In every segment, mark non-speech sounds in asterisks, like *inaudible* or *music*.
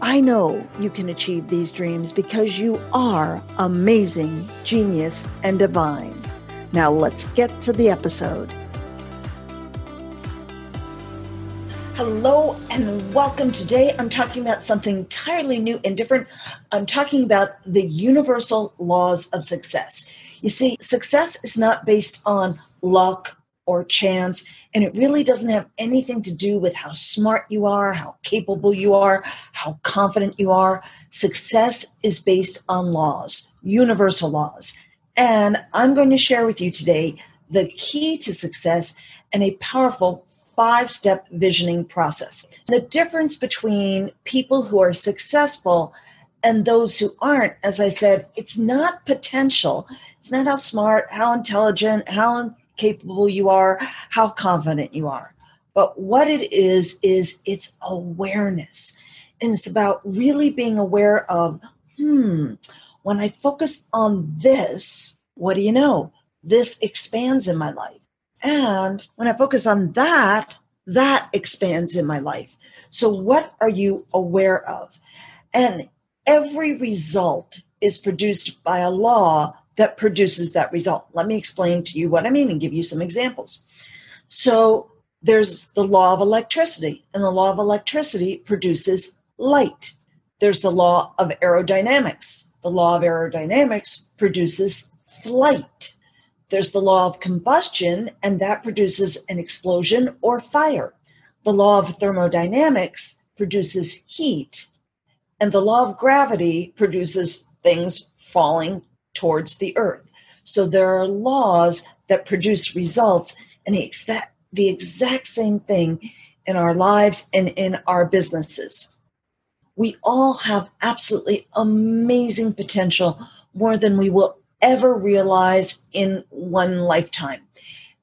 I know you can achieve these dreams because you are amazing, genius, and divine. Now let's get to the episode. Hello and welcome. Today I'm talking about something entirely new and different. I'm talking about the universal laws of success. You see, success is not based on luck or chance. And it really doesn't have anything to do with how smart you are, how capable you are, how confident you are. Success is based on laws, universal laws. And I'm going to share with you today the key to success and a powerful five step visioning process. The difference between people who are successful and those who aren't, as I said, it's not potential. It's not how smart, how intelligent, how capable you are, how confident you are. But what it is, is it's awareness. And it's about really being aware of, hmm, when I focus on this, what do you know? This expands in my life. And when I focus on that, that expands in my life. So, what are you aware of? And every result is produced by a law that produces that result. Let me explain to you what I mean and give you some examples. So there's the law of electricity, and the law of electricity produces light. There's the law of aerodynamics. The law of aerodynamics produces flight. There's the law of combustion, and that produces an explosion or fire. The law of thermodynamics produces heat. And the law of gravity produces things falling towards the earth. So there are laws that produce results, and the exact, the exact same thing in our lives and in our businesses. We all have absolutely amazing potential, more than we will ever realize in one lifetime.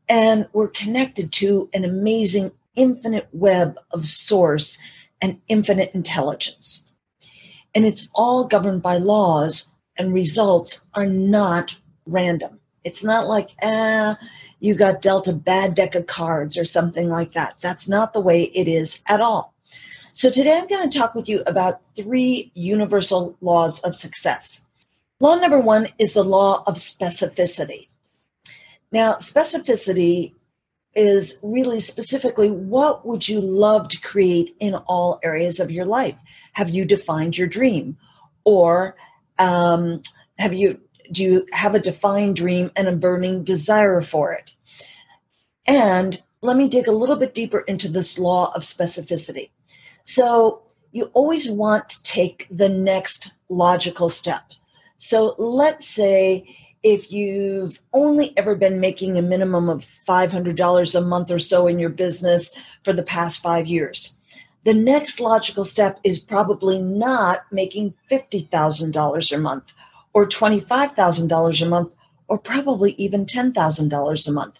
And we're connected to an amazing infinite web of source and infinite intelligence. And it's all governed by laws and results are not random. It's not like, ah, you got dealt a bad deck of cards or something like that. That's not the way it is at all. So, today I'm going to talk with you about three universal laws of success. Law number one is the law of specificity. Now, specificity is really specifically what would you love to create in all areas of your life? Have you defined your dream? Or um, have you do you have a defined dream and a burning desire for it? And let me dig a little bit deeper into this law of specificity. So you always want to take the next logical step. So let's say if you've only ever been making a minimum of $500 a month or so in your business for the past five years the next logical step is probably not making $50,000 a month or $25,000 a month or probably even $10,000 a month.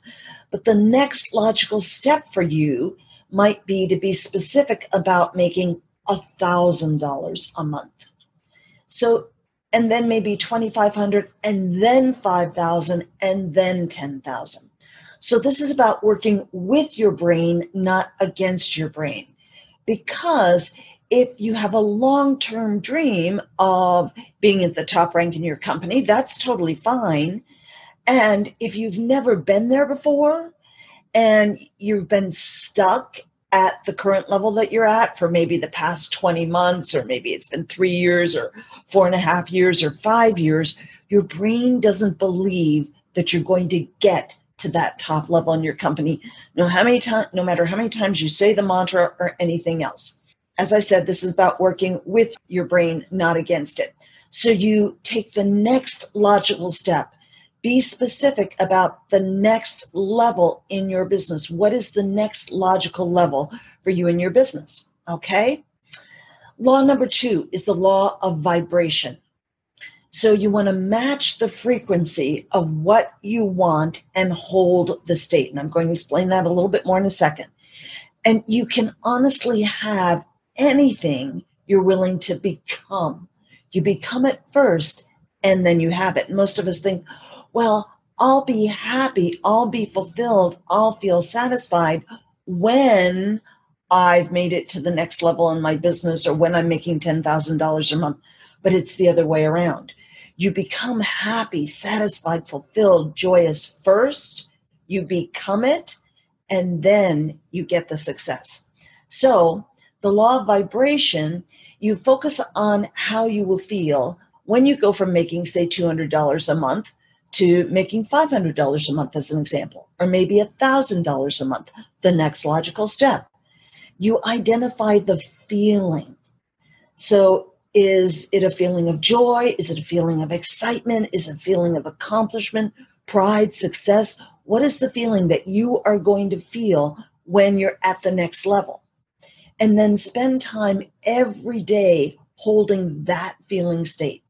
But the next logical step for you might be to be specific about making $1,000 a month. So, and then maybe 2,500 and then 5,000 and then 10,000. So this is about working with your brain, not against your brain because if you have a long term dream of being at the top rank in your company, that's totally fine. And if you've never been there before and you've been stuck at the current level that you're at for maybe the past 20 months, or maybe it's been three years, or four and a half years, or five years, your brain doesn't believe that you're going to get to that top level in your company no how many time, no matter how many times you say the mantra or anything else. As i said this is about working with your brain not against it. So you take the next logical step. Be specific about the next level in your business. What is the next logical level for you in your business? Okay? Law number 2 is the law of vibration so you want to match the frequency of what you want and hold the state. And I'm going to explain that a little bit more in a second. And you can honestly have anything you're willing to become. You become it first and then you have it. Most of us think, well, I'll be happy, I'll be fulfilled, I'll feel satisfied when I've made it to the next level in my business or when I'm making $10,000 a month. But it's the other way around you become happy, satisfied, fulfilled, joyous first, you become it, and then you get the success. So, the law of vibration, you focus on how you will feel when you go from making, say, $200 a month to making $500 a month, as an example, or maybe $1,000 a month, the next logical step. You identify the feeling. So is it a feeling of joy? Is it a feeling of excitement? Is it a feeling of accomplishment, pride, success? What is the feeling that you are going to feel when you're at the next level? And then spend time every day holding that feeling state.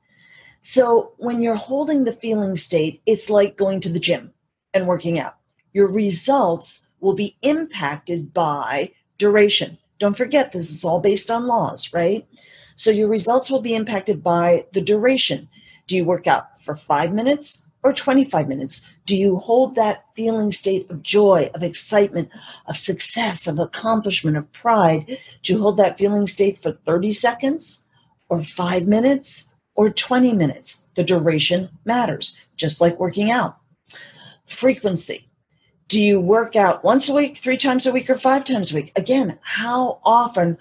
So when you're holding the feeling state, it's like going to the gym and working out. Your results will be impacted by duration. Don't forget, this is all based on laws, right? So your results will be impacted by the duration. Do you work out for five minutes or 25 minutes? Do you hold that feeling state of joy, of excitement, of success, of accomplishment, of pride? Do you hold that feeling state for 30 seconds or five minutes or 20 minutes? The duration matters, just like working out. Frequency. Do you work out once a week, three times a week, or five times a week? Again, how often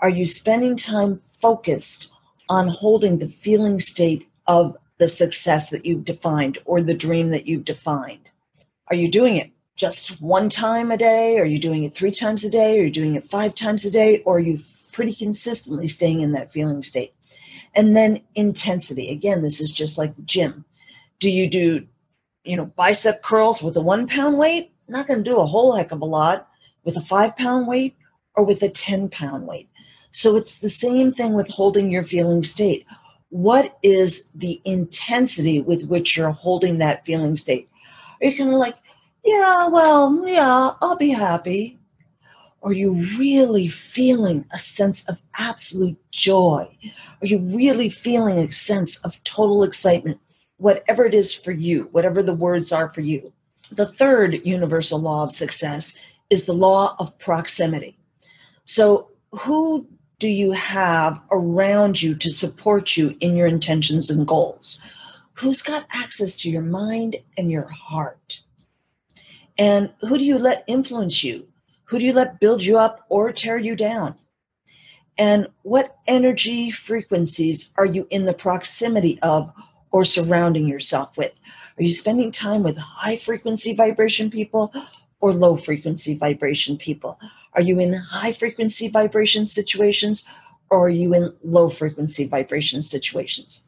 are you spending time focused on holding the feeling state of the success that you've defined or the dream that you've defined? Are you doing it just one time a day? Are you doing it three times a day? Are you doing it five times a day? Or are you pretty consistently staying in that feeling state? And then intensity. Again, this is just like the gym. Do you do, you know, bicep curls with a one pound weight? Not going to do a whole heck of a lot with a five pound weight or with a 10 pound weight. So it's the same thing with holding your feeling state. What is the intensity with which you're holding that feeling state? Are you kind of like, yeah, well, yeah, I'll be happy? Are you really feeling a sense of absolute joy? Are you really feeling a sense of total excitement? Whatever it is for you, whatever the words are for you. The third universal law of success is the law of proximity. So, who do you have around you to support you in your intentions and goals? Who's got access to your mind and your heart? And who do you let influence you? Who do you let build you up or tear you down? And what energy frequencies are you in the proximity of or surrounding yourself with? Are you spending time with high frequency vibration people or low frequency vibration people? Are you in high frequency vibration situations or are you in low frequency vibration situations?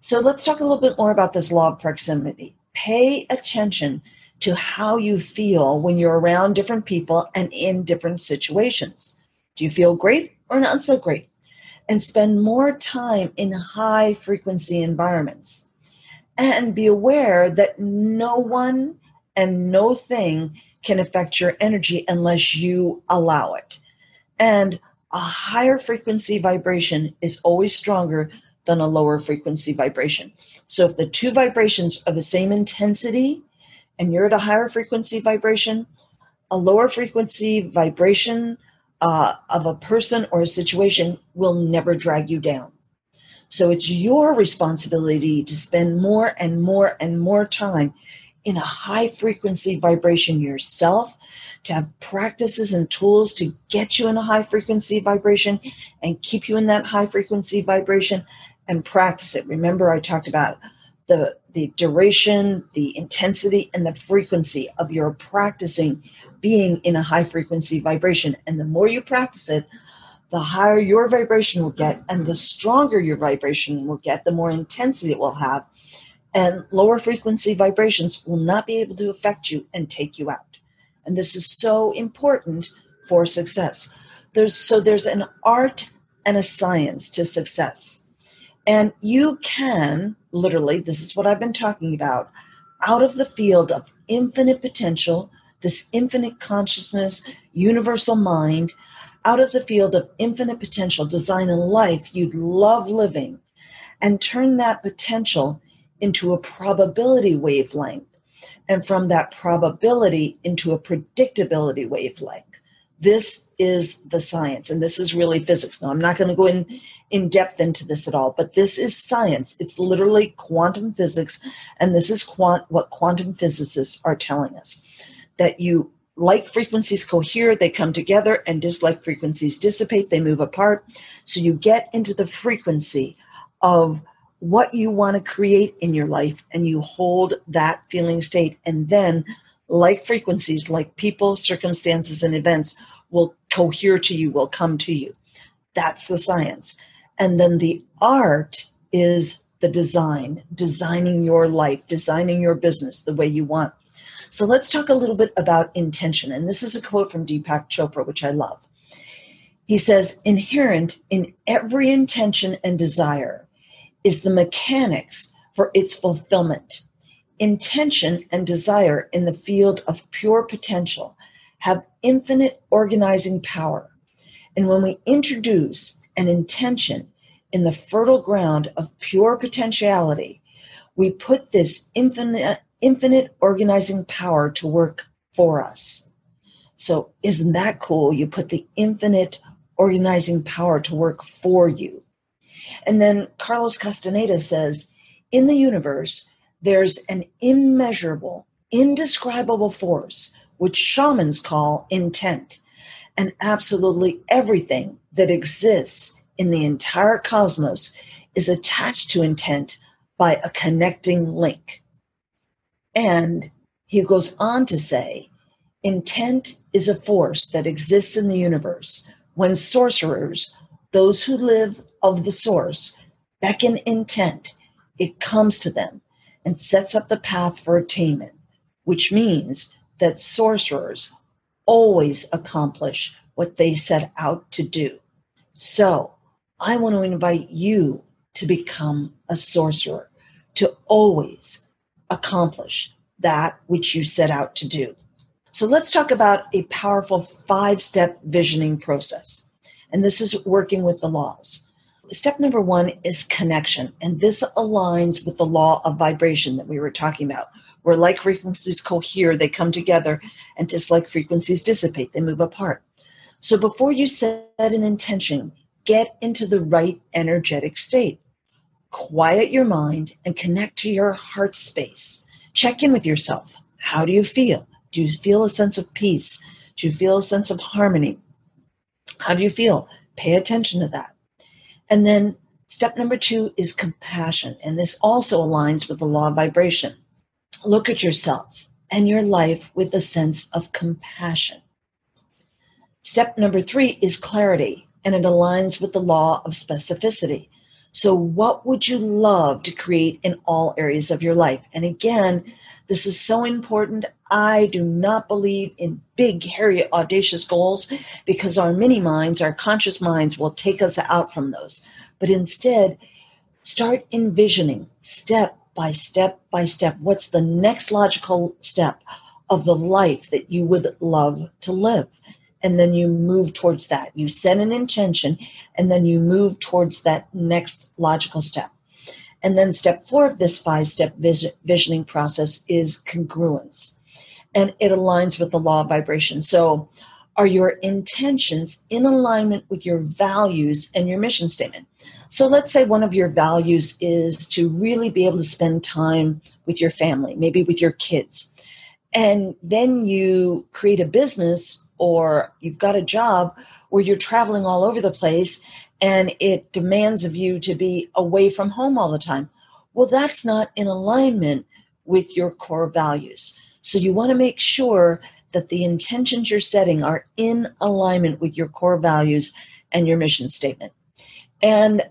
So let's talk a little bit more about this law of proximity. Pay attention to how you feel when you're around different people and in different situations. Do you feel great or not so great? And spend more time in high frequency environments. And be aware that no one and no thing can affect your energy unless you allow it. And a higher frequency vibration is always stronger than a lower frequency vibration. So if the two vibrations are the same intensity and you're at a higher frequency vibration, a lower frequency vibration uh, of a person or a situation will never drag you down. So it's your responsibility to spend more and more and more time in a high frequency vibration yourself, to have practices and tools to get you in a high frequency vibration and keep you in that high frequency vibration and practice it. Remember, I talked about the, the duration, the intensity, and the frequency of your practicing being in a high frequency vibration. And the more you practice it, the higher your vibration will get, and the stronger your vibration will get, the more intensity it will have. And lower frequency vibrations will not be able to affect you and take you out. And this is so important for success. There's so there's an art and a science to success. And you can literally, this is what I've been talking about, out of the field of infinite potential, this infinite consciousness, universal mind, out of the field of infinite potential, design a life you'd love living, and turn that potential into a probability wavelength, and from that probability into a predictability wavelength. This is the science, and this is really physics. Now, I'm not going to go in in depth into this at all, but this is science. It's literally quantum physics, and this is quant- what quantum physicists are telling us that you like frequencies cohere, they come together, and dislike frequencies dissipate, they move apart. So you get into the frequency of what you want to create in your life, and you hold that feeling state. And then, like frequencies, like people, circumstances, and events, will cohere to you, will come to you. That's the science. And then the art is the design, designing your life, designing your business the way you want. So let's talk a little bit about intention. And this is a quote from Deepak Chopra, which I love. He says, Inherent in every intention and desire is the mechanics for its fulfillment. Intention and desire in the field of pure potential have infinite organizing power. And when we introduce an intention in the fertile ground of pure potentiality, we put this infinite infinite organizing power to work for us. So, isn't that cool? You put the infinite organizing power to work for you. And then Carlos Castaneda says, in the universe, there's an immeasurable, indescribable force, which shamans call intent. And absolutely everything that exists in the entire cosmos is attached to intent by a connecting link. And he goes on to say, intent is a force that exists in the universe when sorcerers, those who live of the source, beckon intent, it comes to them and sets up the path for attainment, which means that sorcerers always accomplish what they set out to do. So I want to invite you to become a sorcerer, to always accomplish that which you set out to do. So let's talk about a powerful five step visioning process. And this is working with the laws. Step number one is connection. And this aligns with the law of vibration that we were talking about, where like frequencies cohere, they come together, and dislike frequencies dissipate, they move apart. So before you set an intention, get into the right energetic state quiet your mind and connect to your heart space. Check in with yourself. How do you feel? Do you feel a sense of peace? Do you feel a sense of harmony? How do you feel? Pay attention to that. And then step number two is compassion. And this also aligns with the law of vibration. Look at yourself and your life with a sense of compassion. Step number three is clarity, and it aligns with the law of specificity. So, what would you love to create in all areas of your life? And again, this is so important. I do not believe in big, hairy, audacious goals because our mini minds, our conscious minds, will take us out from those. But instead, start envisioning step by step by step what's the next logical step of the life that you would love to live and then you move towards that. You set an intention and then you move towards that next logical step. And then step four of this five step visioning process is congruence. And it aligns with the law of vibration. So, are your intentions in alignment with your values and your mission statement? So let's say one of your values is to really be able to spend time with your family, maybe with your kids. And then you create a business or you've got a job where you're traveling all over the place and it demands of you to be away from home all the time. Well, that's not in alignment with your core values. So you want to make sure that the intentions you're setting are in alignment with your core values and your mission statement. And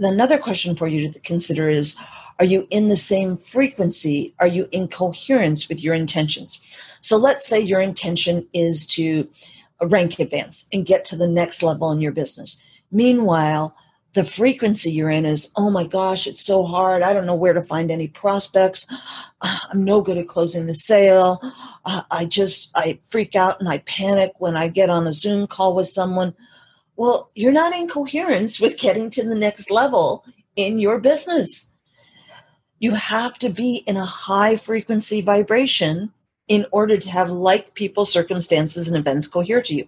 another question for you to consider is are you in the same frequency? Are you in coherence with your intentions? So let's say your intention is to rank advance and get to the next level in your business. Meanwhile, the frequency you're in is, oh my gosh, it's so hard. I don't know where to find any prospects. *sighs* I'm no good at closing the sale. Uh, I just, I freak out and I panic when I get on a Zoom call with someone. Well, you're not in coherence with getting to the next level in your business. You have to be in a high frequency vibration in order to have like people, circumstances, and events cohere to you.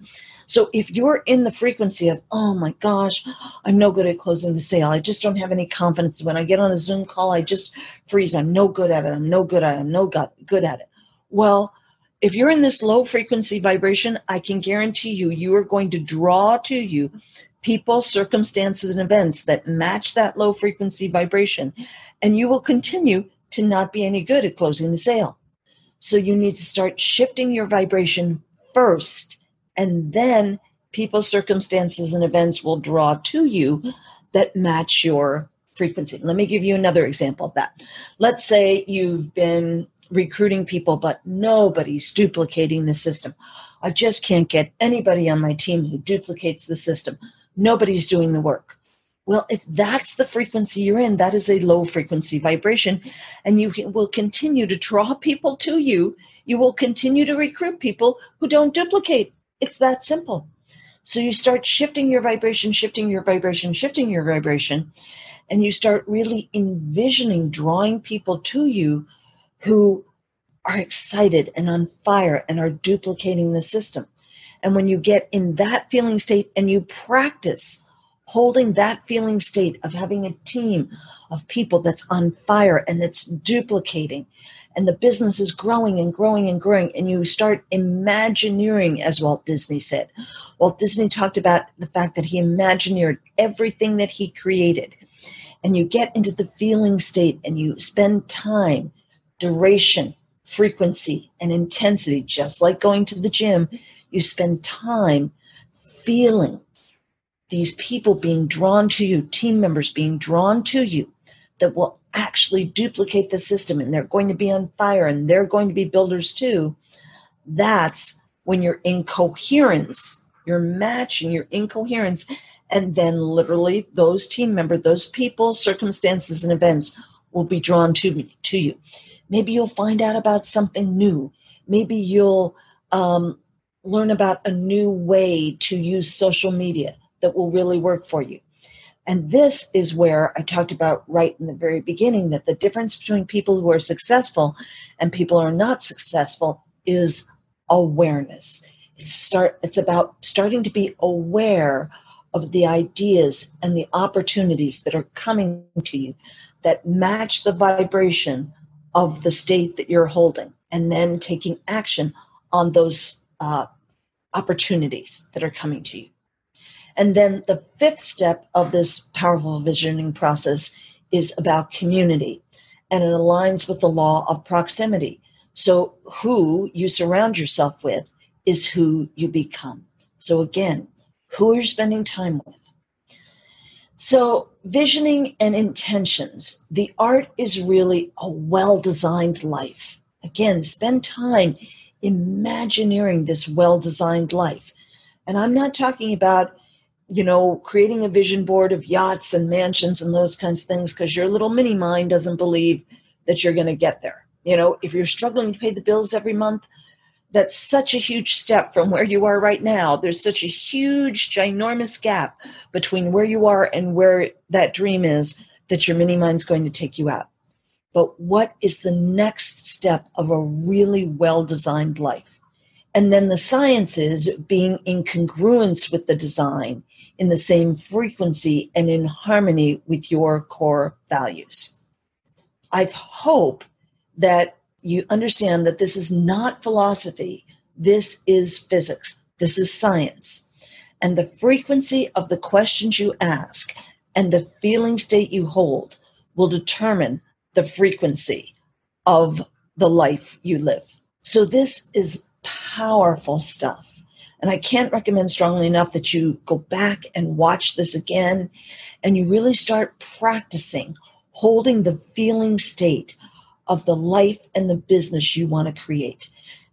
So if you're in the frequency of, oh my gosh, I'm no good at closing the sale. I just don't have any confidence. When I get on a Zoom call, I just freeze. I'm no good at it. I'm no good at it. I'm no good at it. Well, if you're in this low frequency vibration, I can guarantee you, you are going to draw to you people, circumstances, and events that match that low frequency vibration. And you will continue to not be any good at closing the sale. So you need to start shifting your vibration first and then people, circumstances, and events will draw to you that match your frequency. Let me give you another example of that. Let's say you've been recruiting people, but nobody's duplicating the system. I just can't get anybody on my team who duplicates the system. Nobody's doing the work. Well, if that's the frequency you're in, that is a low frequency vibration, and you will continue to draw people to you. You will continue to recruit people who don't duplicate. It's that simple. So you start shifting your vibration, shifting your vibration, shifting your vibration, and you start really envisioning drawing people to you who are excited and on fire and are duplicating the system. And when you get in that feeling state and you practice holding that feeling state of having a team of people that's on fire and that's duplicating and the business is growing and growing and growing and you start imagineering as walt disney said. Walt disney talked about the fact that he imagineered everything that he created. And you get into the feeling state and you spend time duration frequency and intensity just like going to the gym. You spend time feeling these people being drawn to you team members being drawn to you that will actually duplicate the system and they're going to be on fire and they're going to be builders too, that's when you're in coherence. You're matching your incoherence. And then literally those team members, those people, circumstances, and events will be drawn to to you. Maybe you'll find out about something new. Maybe you'll um, learn about a new way to use social media that will really work for you. And this is where I talked about right in the very beginning that the difference between people who are successful and people who are not successful is awareness. It's start it's about starting to be aware of the ideas and the opportunities that are coming to you that match the vibration of the state that you're holding and then taking action on those uh, opportunities that are coming to you. And then the fifth step of this powerful visioning process is about community, and it aligns with the law of proximity. So, who you surround yourself with is who you become. So, again, who are you spending time with? So, visioning and intentions. The art is really a well designed life. Again, spend time imagineering this well designed life. And I'm not talking about you know, creating a vision board of yachts and mansions and those kinds of things because your little mini mind doesn't believe that you're going to get there. You know, if you're struggling to pay the bills every month, that's such a huge step from where you are right now. There's such a huge, ginormous gap between where you are and where that dream is that your mini mind's going to take you out. But what is the next step of a really well designed life? And then the science is being in congruence with the design, in the same frequency, and in harmony with your core values. I hope that you understand that this is not philosophy, this is physics, this is science. And the frequency of the questions you ask and the feeling state you hold will determine the frequency of the life you live. So, this is powerful stuff. And I can't recommend strongly enough that you go back and watch this again and you really start practicing holding the feeling state of the life and the business you want to create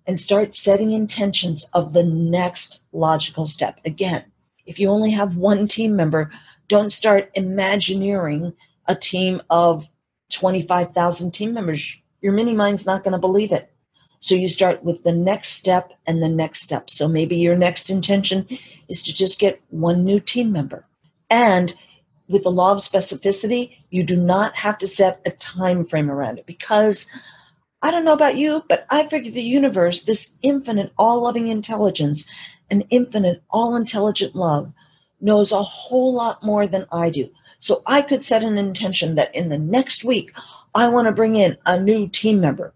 and start setting intentions of the next logical step. Again, if you only have one team member, don't start imagineering a team of 25,000 team members. Your mini mind's not going to believe it. So you start with the next step and the next step. So maybe your next intention is to just get one new team member. And with the law of specificity, you do not have to set a time frame around it because I don't know about you, but I figure the universe, this infinite, all loving intelligence, and infinite, all intelligent love, knows a whole lot more than I do. So I could set an intention that in the next week, I want to bring in a new team member.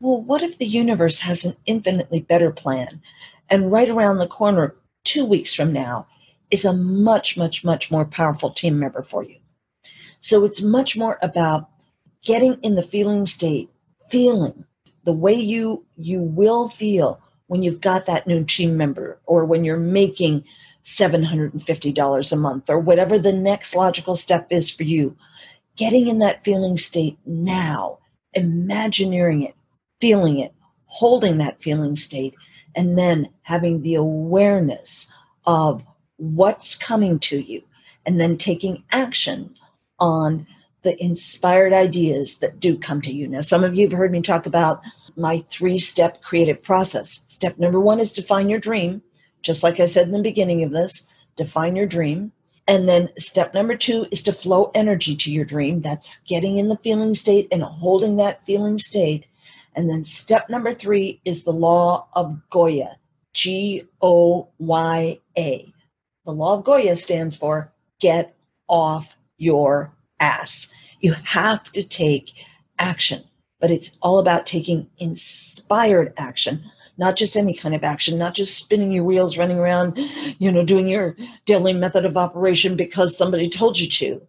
Well, what if the universe has an infinitely better plan? And right around the corner, two weeks from now, is a much, much, much more powerful team member for you. So it's much more about getting in the feeling state, feeling the way you you will feel when you've got that new team member or when you're making $750 a month or whatever the next logical step is for you. Getting in that feeling state now, imagineering it, feeling it, holding that feeling state, and then having the awareness of what's coming to you, and then taking action on the inspired ideas that do come to you. Now, some of you have heard me talk about my three step creative process. Step number one is define your dream just like I said in the beginning of this, define your dream. And then step number two is to flow energy to your dream. That's getting in the feeling state and holding that feeling state. And then step number three is the law of Goya, G O Y A. The law of Goya stands for get off your ass. You have to take action, but it's all about taking inspired action, not just any kind of action, not just spinning your wheels, running around, you know, doing your daily method of operation because somebody told you to.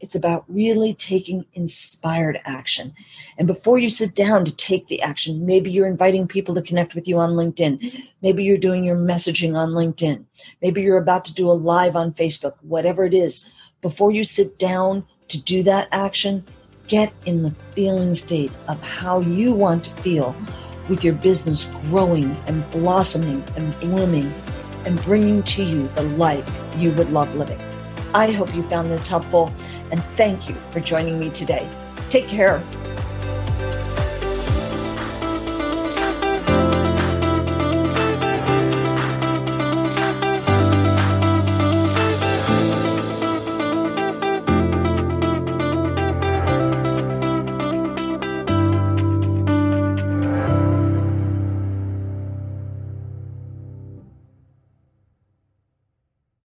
It's about really taking inspired action. And before you sit down to take the action, maybe you're inviting people to connect with you on LinkedIn. Maybe you're doing your messaging on LinkedIn. Maybe you're about to do a live on Facebook, whatever it is. Before you sit down to do that action, get in the feeling state of how you want to feel with your business growing and blossoming and blooming and bringing to you the life you would love living. I hope you found this helpful and thank you for joining me today. Take care.